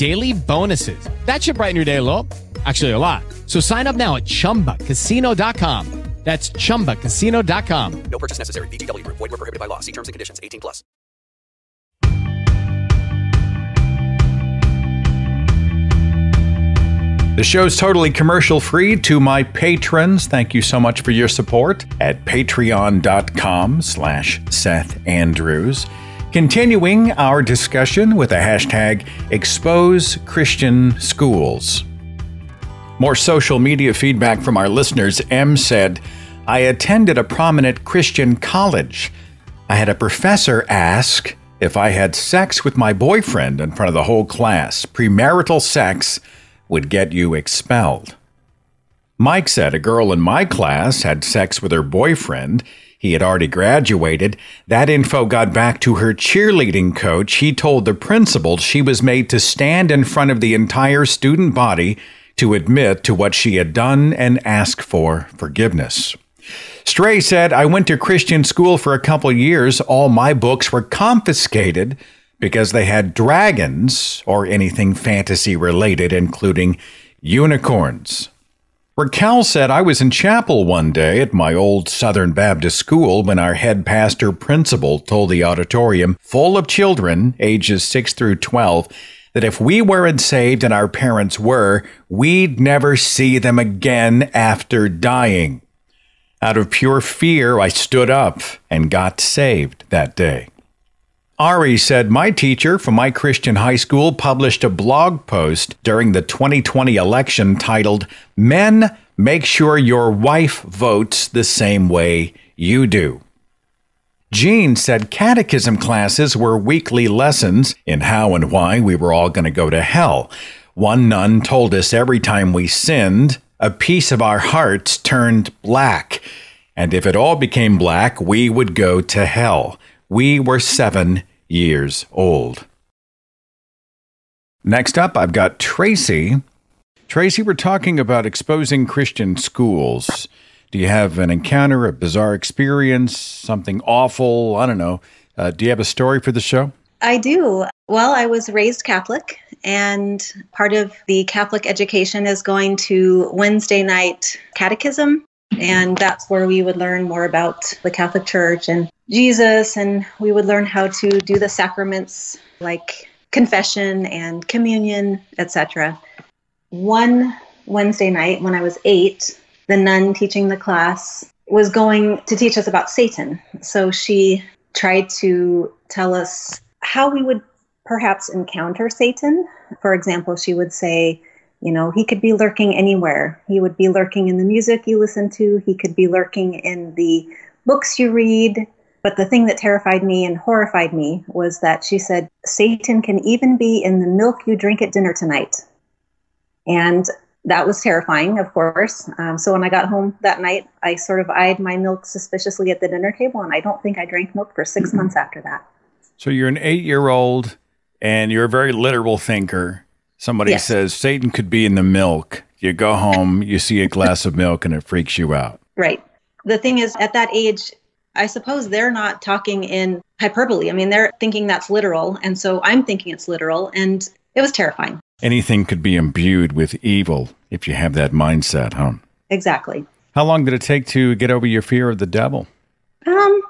daily bonuses. That should brighten your day a little. Actually, a lot. So sign up now at ChumbaCasino.com. That's ChumbaCasino.com. No purchase necessary. VGW. Void were prohibited by law. See terms and conditions. 18 plus. The show's totally commercial free to my patrons. Thank you so much for your support at patreon.com slash Seth Andrews. Continuing our discussion with the hashtag expose Christian schools. More social media feedback from our listeners. M said, I attended a prominent Christian college. I had a professor ask if I had sex with my boyfriend in front of the whole class. Premarital sex would get you expelled. Mike said a girl in my class had sex with her boyfriend. He had already graduated. That info got back to her cheerleading coach. He told the principal she was made to stand in front of the entire student body to admit to what she had done and ask for forgiveness. Stray said, I went to Christian school for a couple years. All my books were confiscated because they had dragons or anything fantasy related, including unicorns. Raquel said, I was in chapel one day at my old Southern Baptist school when our head pastor principal told the auditorium, full of children ages 6 through 12, that if we weren't saved and our parents were, we'd never see them again after dying. Out of pure fear, I stood up and got saved that day. Ari said, My teacher from my Christian high school published a blog post during the 2020 election titled, Men, Make Sure Your Wife Votes the Same Way You Do. Jean said catechism classes were weekly lessons in how and why we were all going to go to hell. One nun told us every time we sinned, a piece of our hearts turned black. And if it all became black, we would go to hell. We were seven years old. Next up, I've got Tracy. Tracy, we're talking about exposing Christian schools. Do you have an encounter, a bizarre experience, something awful? I don't know. Uh, do you have a story for the show? I do. Well, I was raised Catholic, and part of the Catholic education is going to Wednesday night catechism. And that's where we would learn more about the Catholic Church and Jesus, and we would learn how to do the sacraments like confession and communion, etc. One Wednesday night when I was eight, the nun teaching the class was going to teach us about Satan. So she tried to tell us how we would perhaps encounter Satan. For example, she would say, you know, he could be lurking anywhere. He would be lurking in the music you listen to, he could be lurking in the books you read. But the thing that terrified me and horrified me was that she said, Satan can even be in the milk you drink at dinner tonight. And that was terrifying, of course. Um, so when I got home that night, I sort of eyed my milk suspiciously at the dinner table, and I don't think I drank milk for 6 months after that. So you're an eight year old and you're a very literal thinker. Somebody Yes. says Satan could be in the milk. You go home, you see a glass of milk, and it freaks you out. Right. The thing is, at that age, I suppose they're not talking in hyperbole. I mean, they're thinking that's literal. And so I'm thinking it's literal. And it was terrifying. Anything could be imbued with evil if you have that mindset, huh? Exactly. How long did it take to get over your fear of the devil? Um,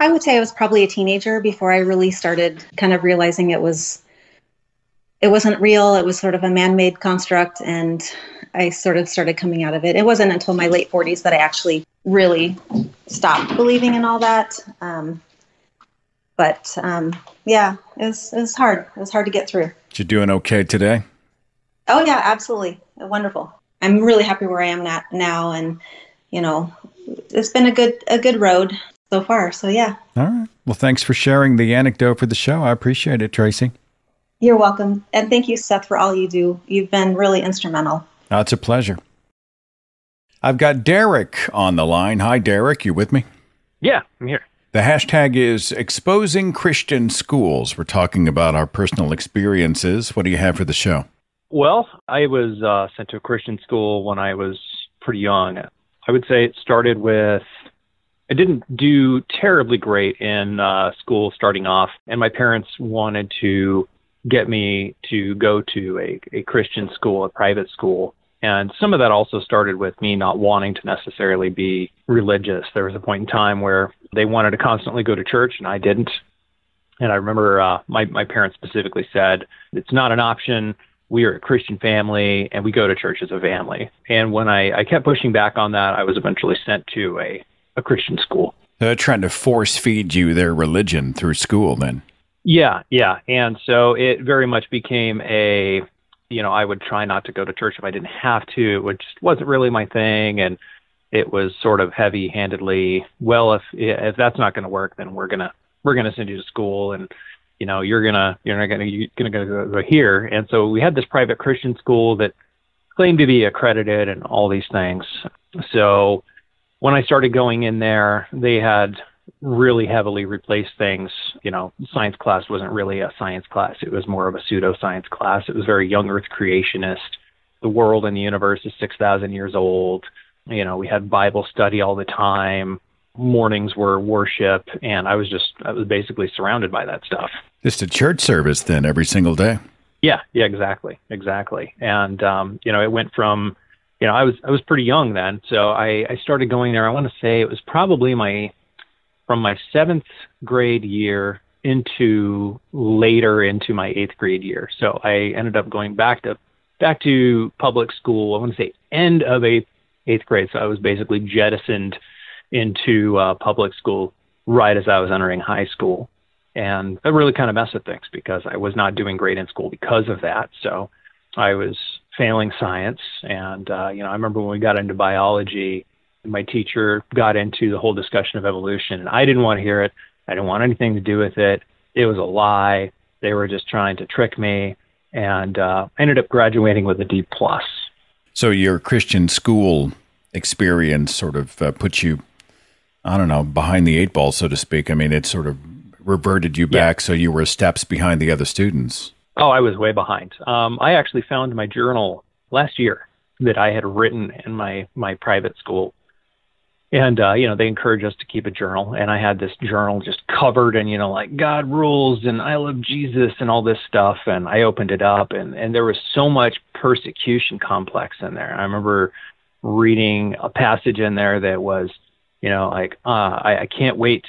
I would say I was probably a teenager before I really started kind of realizing it was it wasn't real. It was sort of a man-made construct, and I sort of started coming out of it. It wasn't until my late 40s that I actually really stopped believing in all that. Um, but um, yeah, it was it was hard. It was hard to get through. You're doing okay today? Oh yeah, absolutely wonderful. I'm really happy where I am at now, and you know, it's been a good a good road so far. So yeah, All right. Well, thanks for sharing the anecdote for the show. I appreciate it, Tracy. you're welcome, and thank you, Seth, for all you do. You've been really instrumental. Oh, it's a pleasure. I've got Derek on the line. Hi, Derek. You with me? Yeah, I'm here. The hashtag is exposing Christian schools. We're talking about our personal experiences. What do you have for the show? Well, I was uh, sent to a Christian school when I was pretty young. I would say it started with I didn't do terribly great in uh, school starting off, and my parents wanted to get me to go to a, a Christian school, a private school. And some of that also started with me not wanting to necessarily be religious. There was a point in time where they wanted to constantly go to church, and I didn't. And I remember uh, my my parents specifically said it's not an option. We are a Christian family, and we go to church as a family. And when I, I kept pushing back on that, I was eventually sent to a a Christian school. They're trying to force feed you their religion through school, then. Yeah, yeah. And so it very much became a, you know, I would try not to go to church if I didn't have to, which wasn't really my thing. And it was sort of heavy handedly, well, if, if that's not going to work, then we're going to, we're going to send you to school and, you know, you're going to, you're not going to, you're going to go go here. And so we had this private Christian school that claimed to be accredited and all these things. So when I started going in there, they had really heavily replaced things. You know, science class wasn't really a science class, it was more of a pseudoscience class. It was very young earth creationist. The world and the universe is 6,000 years old. You know, we had Bible study all the time. Mornings were worship, and I was just, I was basically surrounded by that stuff. Just a church service, then, every single day. Yeah, yeah, exactly, exactly. And um, you know, it went from, you know, I was I was pretty young then, so I I started going there. I want to say it was probably my from my seventh grade year into later into my eighth grade year. So I ended up going back to back to public school. I want to say end of eighth eighth grade. So I was basically jettisoned into uh, public school right as I was entering high school and that really kind of messed with things because I was not doing great in school because of that. So I was failing science, and uh, you know, I remember when we got into biology, my teacher got into the whole discussion of evolution, and I didn't want to hear it. I didn't want anything to do with it. It was a lie. They were just trying to trick me. and uh, I ended up graduating with a D plus. So your Christian school experience sort of uh, put you, I don't know, behind the eight ball, so to speak. I mean, it sort of reverted you back, so you were steps behind the other students. Oh, I was way behind. Um, I actually found my journal last year that I had written in my my private school and uh, you know they encourage us to keep a journal. And i had this journal just covered and you know like god rules and i love jesus and all this stuff. And i opened it up and and there was so much persecution complex in there. I remember reading a passage in there that was you know like uh, I, I can't wait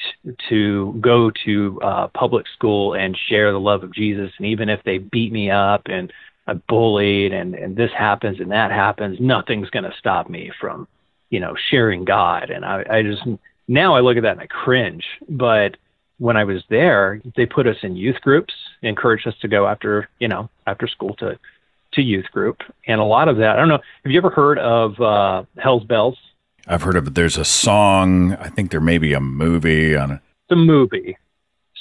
to go to uh, public school and share the love of jesus. And even if they beat me up and i'm bullied and and this happens and that happens nothing's going to stop me from you know, sharing God. And I, I just now I look at that and I cringe. But when I was there, they put us in youth groups, encouraged us to go after, you know, after school to to youth group. And a lot of that, I don't know, have you ever heard of uh, Hell's Bells? I've heard of it. There's a song. I think there may be a movie on it. The movie.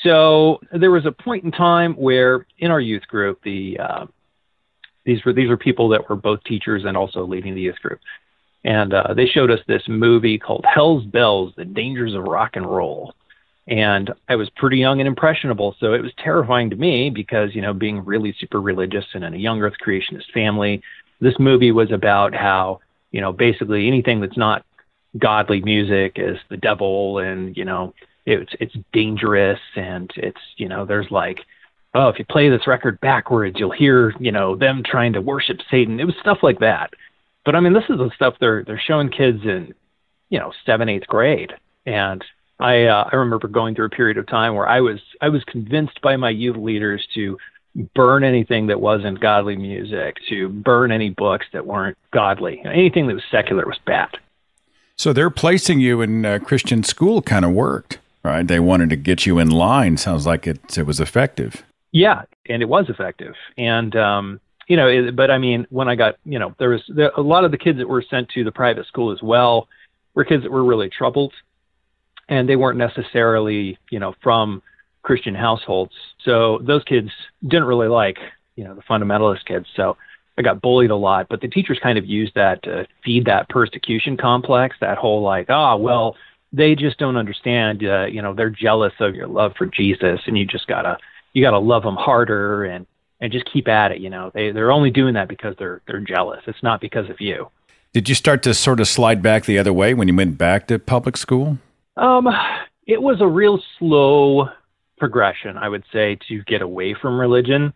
So there was a point in time where in our youth group, the uh, these were these were people that were both teachers and also leading the youth group and uh, they showed us this movie called Hell's Bells: The Dangers of Rock and Roll. And I was pretty young and impressionable, so it was terrifying to me because you know, being really super religious and in a young Earth creationist family, this movie was about how you know basically anything that's not godly music is the devil, and you know it's it's dangerous, and it's you know there's like oh if you play this record backwards you'll hear you know them trying to worship Satan. It was stuff like that but I mean, this is the stuff they're they're showing kids in, you know, seventh, eighth grade. And I uh, I remember going through a period of time where I was I was convinced by my youth leaders to burn anything that wasn't godly music, to burn any books that weren't godly. Anything that was secular was bad. So they're placing you in uh, Christian school kind of worked, right? They wanted to get you in line. Sounds like it it was effective. Yeah, and it was effective. And um, you know, it, but I mean, when I got, you know, there was there, a lot of the kids that were sent to the private school as well were kids that were really troubled, and they weren't necessarily, you know, from Christian households. So those kids didn't really like, you know, the fundamentalist kids. So I got bullied a lot, but the teachers kind of used that to feed that persecution complex, that whole like, ah, oh, well, they just don't understand, uh, you know, they're jealous of your love for Jesus, and you just gotta, you gotta love them harder and and just keep at it. You know, they they're only doing that because they're they're jealous. It's not because of you. Did you start to sort of slide back the other way when you went back to public school? Um, it was a real slow progression, I would say, to get away from religion.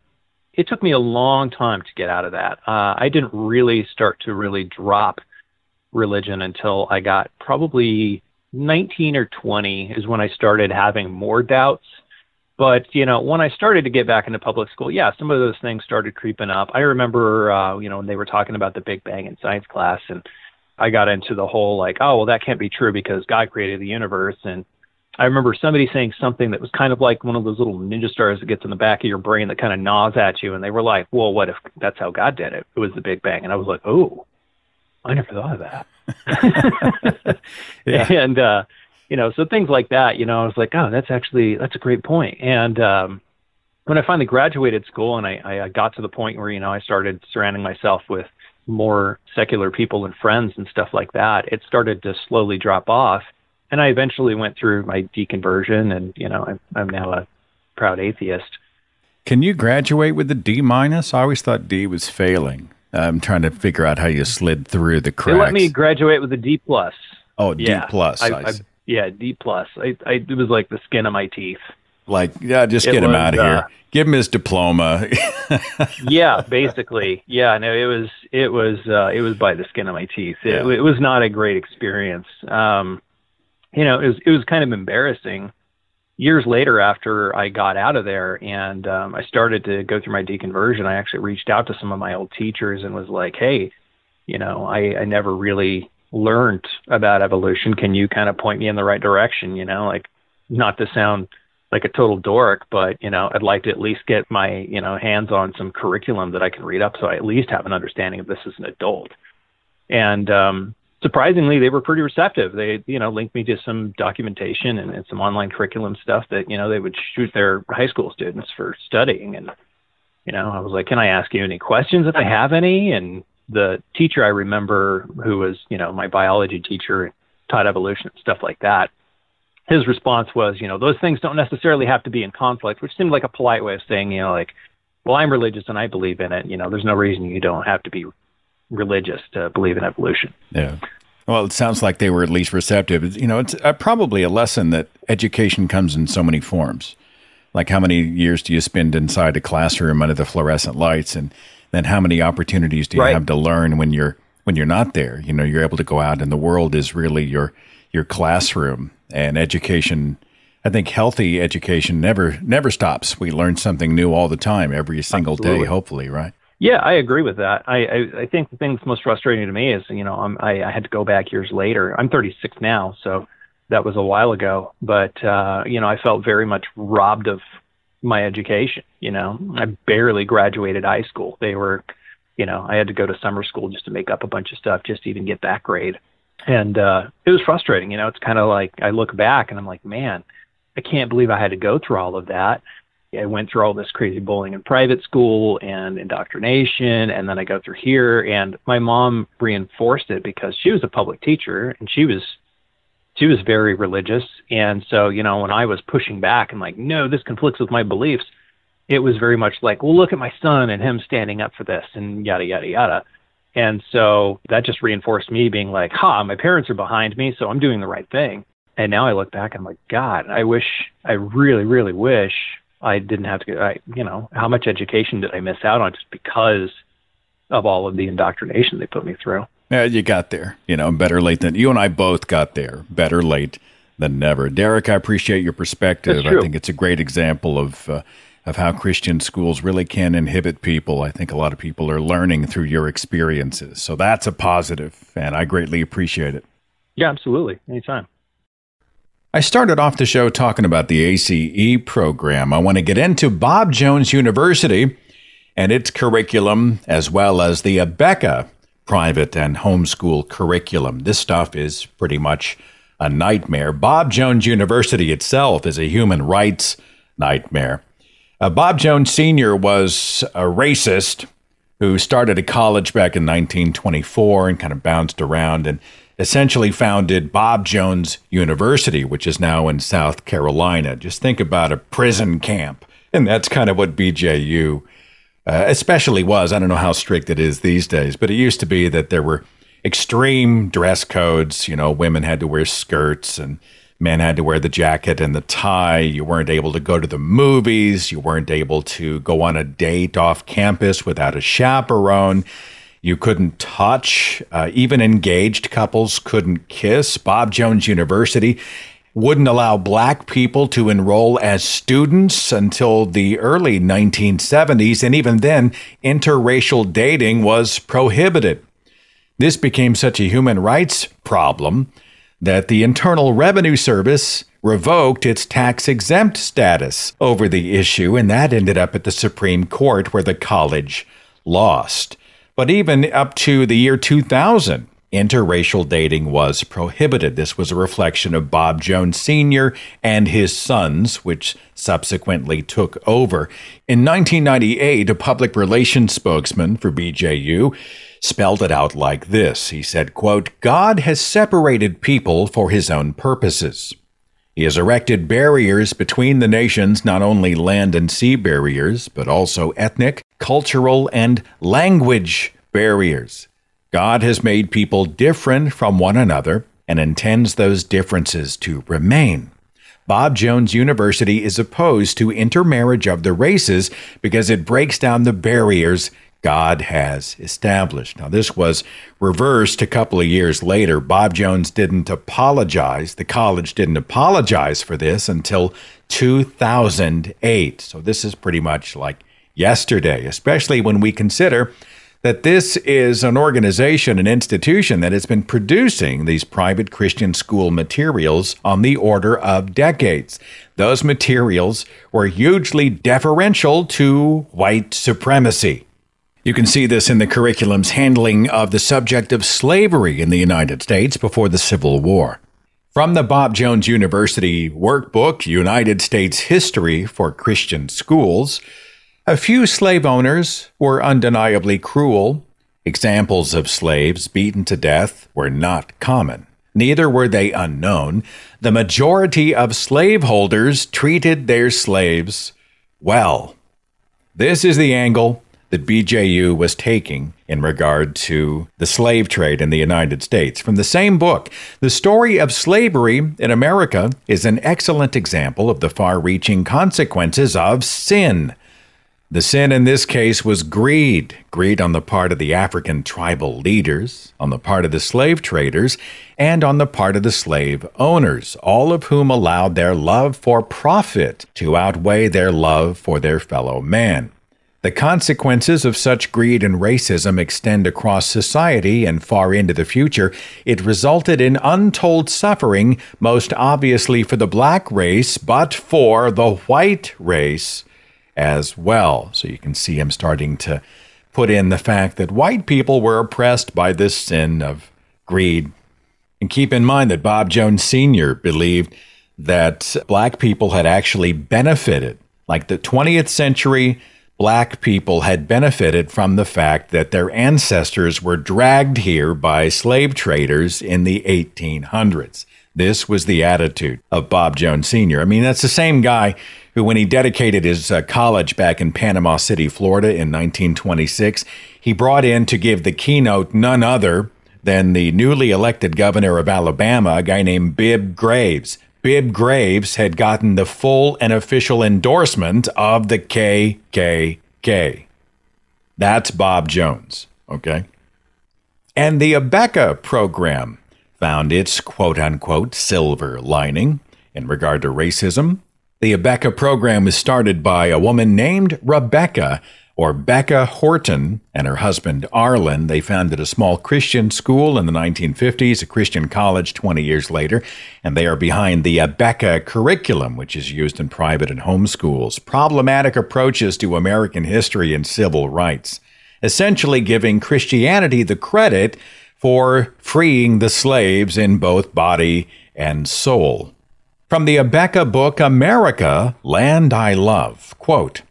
It took me a long time to get out of that. Uh, I didn't really start to really drop religion until I got probably 19 or 20 is when I started having more doubts but you know, when I started to get back into public school, yeah, some of those things started creeping up. I remember, uh, you know, when they were talking about the Big Bang in science class, and I got into the whole like, oh, well, that can't be true because God created the universe. And I remember somebody saying something that was kind of like one of those little ninja stars that gets in the back of your brain that kind of gnaws at you. And they were like, well, what if that's how God did it? It was the Big Bang. And I was like, oh, I never thought of that. yeah. And uh, you know, so things like that, you know, I was like, oh, that's actually that's a great point. And um, when I finally graduated school and I, I got to the point where you know I started surrounding myself with more secular people and friends and stuff like that, it started to slowly drop off. And I eventually went through my deconversion, and you know, I'm, I'm now a proud atheist. Can you graduate with a D minus? I always thought D was failing. I'm trying to figure out how you slid through the cracks. They let me graduate with a D plus. Oh, D yeah. plus. I, I, yeah, D plus. I, I it was like the skin of my teeth. Like, yeah, just it get him out of uh, here. Give him his diploma. yeah, basically. Yeah, no, it was it was uh, it was by the skin of my teeth. It, yeah. it was not a great experience. Um, you know, it was it was kind of embarrassing. Years later, after I got out of there and um, I started to go through my deconversion, I actually reached out to some of my old teachers and was like, "Hey, you know, I, I never really learned about evolution can you kind of point me in the right direction you know? Like not to sound like a total dork but you know i'd like to at least get my you know hands on some curriculum that i can read up so i at least have an understanding of this as an adult. And um surprisingly they were pretty receptive. They you know linked me to some documentation and, and some online curriculum stuff that you know they would shoot their high school students for studying. And You know, I was like, "Can I ask you any questions if I have any?" And the teacher I remember, who was you know my biology teacher, taught evolution and stuff like that. His response was, you know, those things don't necessarily have to be in conflict, which seemed like a polite way of saying, you know, like, well, I'm religious and I believe in it. You know, there's no reason you don't have to be religious to believe in evolution. Yeah. Well, it sounds like they were at least receptive. You know, it's uh, probably a lesson that education comes in so many forms. Like, how many years do you spend inside a classroom under the fluorescent lights, and then how many opportunities do you Right. have to learn when you're when you're not there? You know, you're able to go out, and the world is really your your classroom. And education, I think, healthy education never never stops. We learn something new all the time, every single Absolutely. day. Hopefully, right? Yeah, I agree with that. I, I, I think the thing that's most frustrating to me is, you know, I'm, I, I had to go back years later. I'm 36 now, so that was a while ago. But, uh, you know, I felt very much robbed of my education. You know, I barely graduated high school. They were, you know, I had to go to summer school just to make up a bunch of stuff just to even get that grade. And uh, it was frustrating. You know, it's kind of like I look back and I'm like, man, I can't believe I had to go through all of that. I went through all this crazy bullying in private school and indoctrination, and then I go through here. And my mom reinforced it because she was a public teacher and she was she was very religious. And so, you know, when I was pushing back and like, no, this conflicts with my beliefs, it was very much like, well, look at my son and him standing up for this and yada yada yada. And so that just reinforced me being like, ha, my parents are behind me, so I'm doing the right thing. And now I look back and I'm like, God, I wish, I really, really wish I didn't have to I, you know, how much education did I miss out on just because of all of the indoctrination they put me through? Yeah, you got there. You know, better late than you and I both got there. Better late than never. Derek, I appreciate your perspective. I think it's a great example of uh, of how Christian schools really can inhibit people. I think a lot of people are learning through your experiences. So that's a positive, and I greatly appreciate it. Yeah, absolutely. Anytime. I started off the show talking about the ACE program. I want to get into Bob Jones University and its curriculum, as well as the Abeka private and homeschool curriculum. This stuff is pretty much a nightmare. Bob Jones University itself is a human rights nightmare. Uh, Bob Jones Sr. was a racist who started a college back in 1924 and kind of bounced around and essentially founded Bob Jones University, which is now in South Carolina. Just think about a prison camp. And that's kind of what BJU uh, especially was. I don't know how strict it is these days, but it used to be that there were extreme dress codes. You know, women had to wear skirts and men had to wear the jacket and the tie. You weren't able to go to the movies. You weren't able to go on a date off campus without a chaperone. You couldn't touch. Uh, even engaged couples couldn't kiss. Bob Jones University wouldn't allow black people to enroll as students until the early 1970s. And even then, interracial dating was prohibited. This became such a human rights problem that the Internal Revenue Service revoked its tax exempt status over the issue, and that ended up at the Supreme Court where the college lost. But even up to the year 2000, interracial dating was prohibited. This was a reflection of Bob Jones Sr. and his sons, which subsequently took over. In 1998, a public relations spokesman for BJU spelled it out like this. He said, quote, God has separated people for his own purposes. He has erected barriers between the nations, not only land and sea barriers, but also ethnic, cultural, and language barriers. God has made people different from one another and intends those differences to remain. Bob Jones University is opposed to intermarriage of the races because it breaks down the barriers God has established. Now, this was reversed a couple of years later. Bob Jones didn't apologize. The college didn't apologize for this until 2008. So, this is pretty much like yesterday, especially when we consider that this is an organization, an institution that has been producing these private Christian school materials on the order of decades. Those materials were hugely deferential to white supremacy. You can see this in the curriculum's handling of the subject of slavery in the United States before the Civil War. From the Bob Jones University workbook, United States History for Christian Schools, A few slave owners were undeniably cruel. Examples of slaves beaten to death were not common. Neither were they unknown. The majority of slaveholders treated their slaves well. This is the angle that BJU was taking in regard to the slave trade in the United States. From the same book, The Story of Slavery in America is an excellent example of the far reaching consequences of sin. The sin in this case was greed greed on the part of the African tribal leaders, on the part of the slave traders, and on the part of the slave owners, all of whom allowed their love for profit to outweigh their love for their fellow man. The consequences of such greed and racism extend across society and far into the future. It resulted in untold suffering, most obviously for the black race, but for the white race as well. So you can see him starting to put in the fact that white people were oppressed by this sin of greed. And keep in mind that Bob Jones Sr. believed that black people had actually benefited, like the 20th century black people had benefited from the fact that their ancestors were dragged here by slave traders in the 1800s. This was the attitude of Bob Jones Sr. I mean, that's the same guy who, when he dedicated his uh, college back in Panama City, Florida in 1926, he brought in to give the keynote none other than the newly elected governor of Alabama, a guy named Bibb Graves. Bibb Graves had gotten the full and official endorsement of the KKK. That's Bob Jones, okay? And the Abeka program found its quote unquote silver lining in regard to racism. The Abeka program was started by a woman named Rebecca or Beka Horton and her husband Arlin. They founded a small Christian school in the 1950s, a Christian college 20 years later, and they are behind the Abeka curriculum, which is used in private and home schools. Problematic approaches to American history and civil rights, essentially giving Christianity the credit for freeing the slaves in both body and soul. From the Abeka book, America, Land I Love, quote,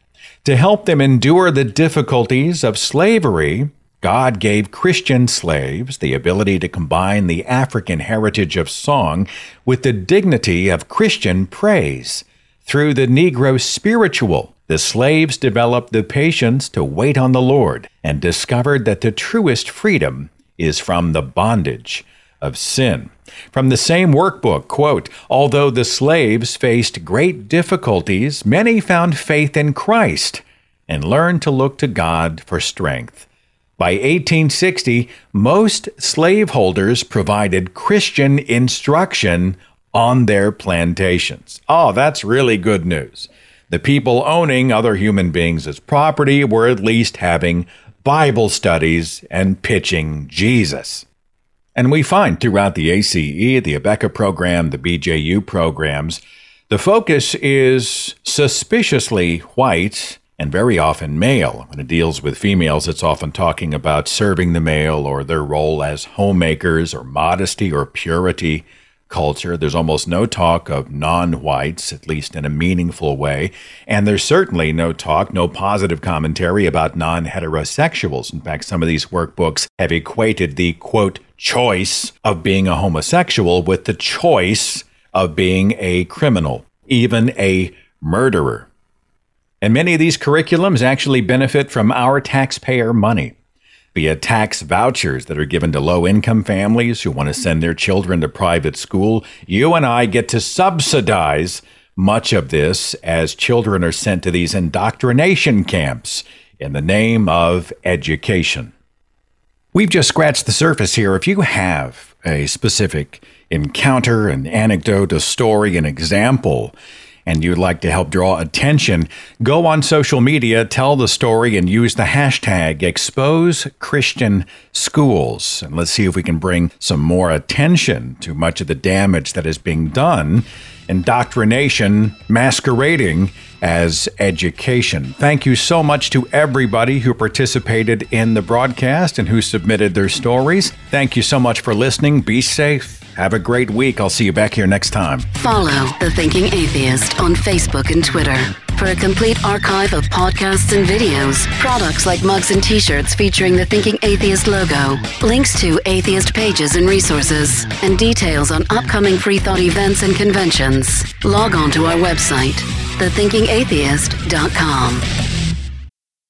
to help them endure the difficulties of slavery, God gave Christian slaves the ability to combine the African heritage of song with the dignity of Christian praise. Through the Negro spiritual, the slaves developed the patience to wait on the Lord and discovered that the truest freedom is from the bondage of sin. From the same workbook, quote, although the slaves faced great difficulties, many found faith in Christ and learned to look to God for strength. By 1860, most slaveholders provided Christian instruction on their plantations. Oh, that's really good news. The people owning other human beings as property were at least having Bible studies and pitching Jesus. And we find throughout the ACE, the Abeka program, the BJU programs, the focus is suspiciously white and very often male. When it deals with females, it's often talking about serving the male or their role as homemakers or modesty or purity culture. There's almost no talk of non whites, at least in a meaningful way. And there's certainly no talk, no positive commentary about non heterosexuals. In fact, some of these workbooks have equated the quote, choice of being a homosexual with the choice of being a criminal, even a murderer. And many of these curriculums actually benefit from our taxpayer money via tax vouchers that are given to low income families who want to send their children to private school. You and I get to subsidize much of this as children are sent to these indoctrination camps in the name of education. We've just scratched the surface here. If you have a specific encounter, an anecdote, a story, an example, and you'd like to help draw attention, go on social media, tell the story, and use the hashtag expose Christian schools. And let's see if we can bring some more attention to much of the damage that is being done, indoctrination masquerading as education. Thank you so much to everybody who participated in the broadcast and who submitted their stories. Thank you so much for listening. Be safe have a great week. I'll see you back here next time. Follow The Thinking Atheist on Facebook and Twitter. For a complete archive of podcasts and videos, products like mugs and t shirts featuring the Thinking Atheist logo, links to atheist pages and resources, and details on upcoming free thought events and conventions, log on to our website, thethinkingatheist.com.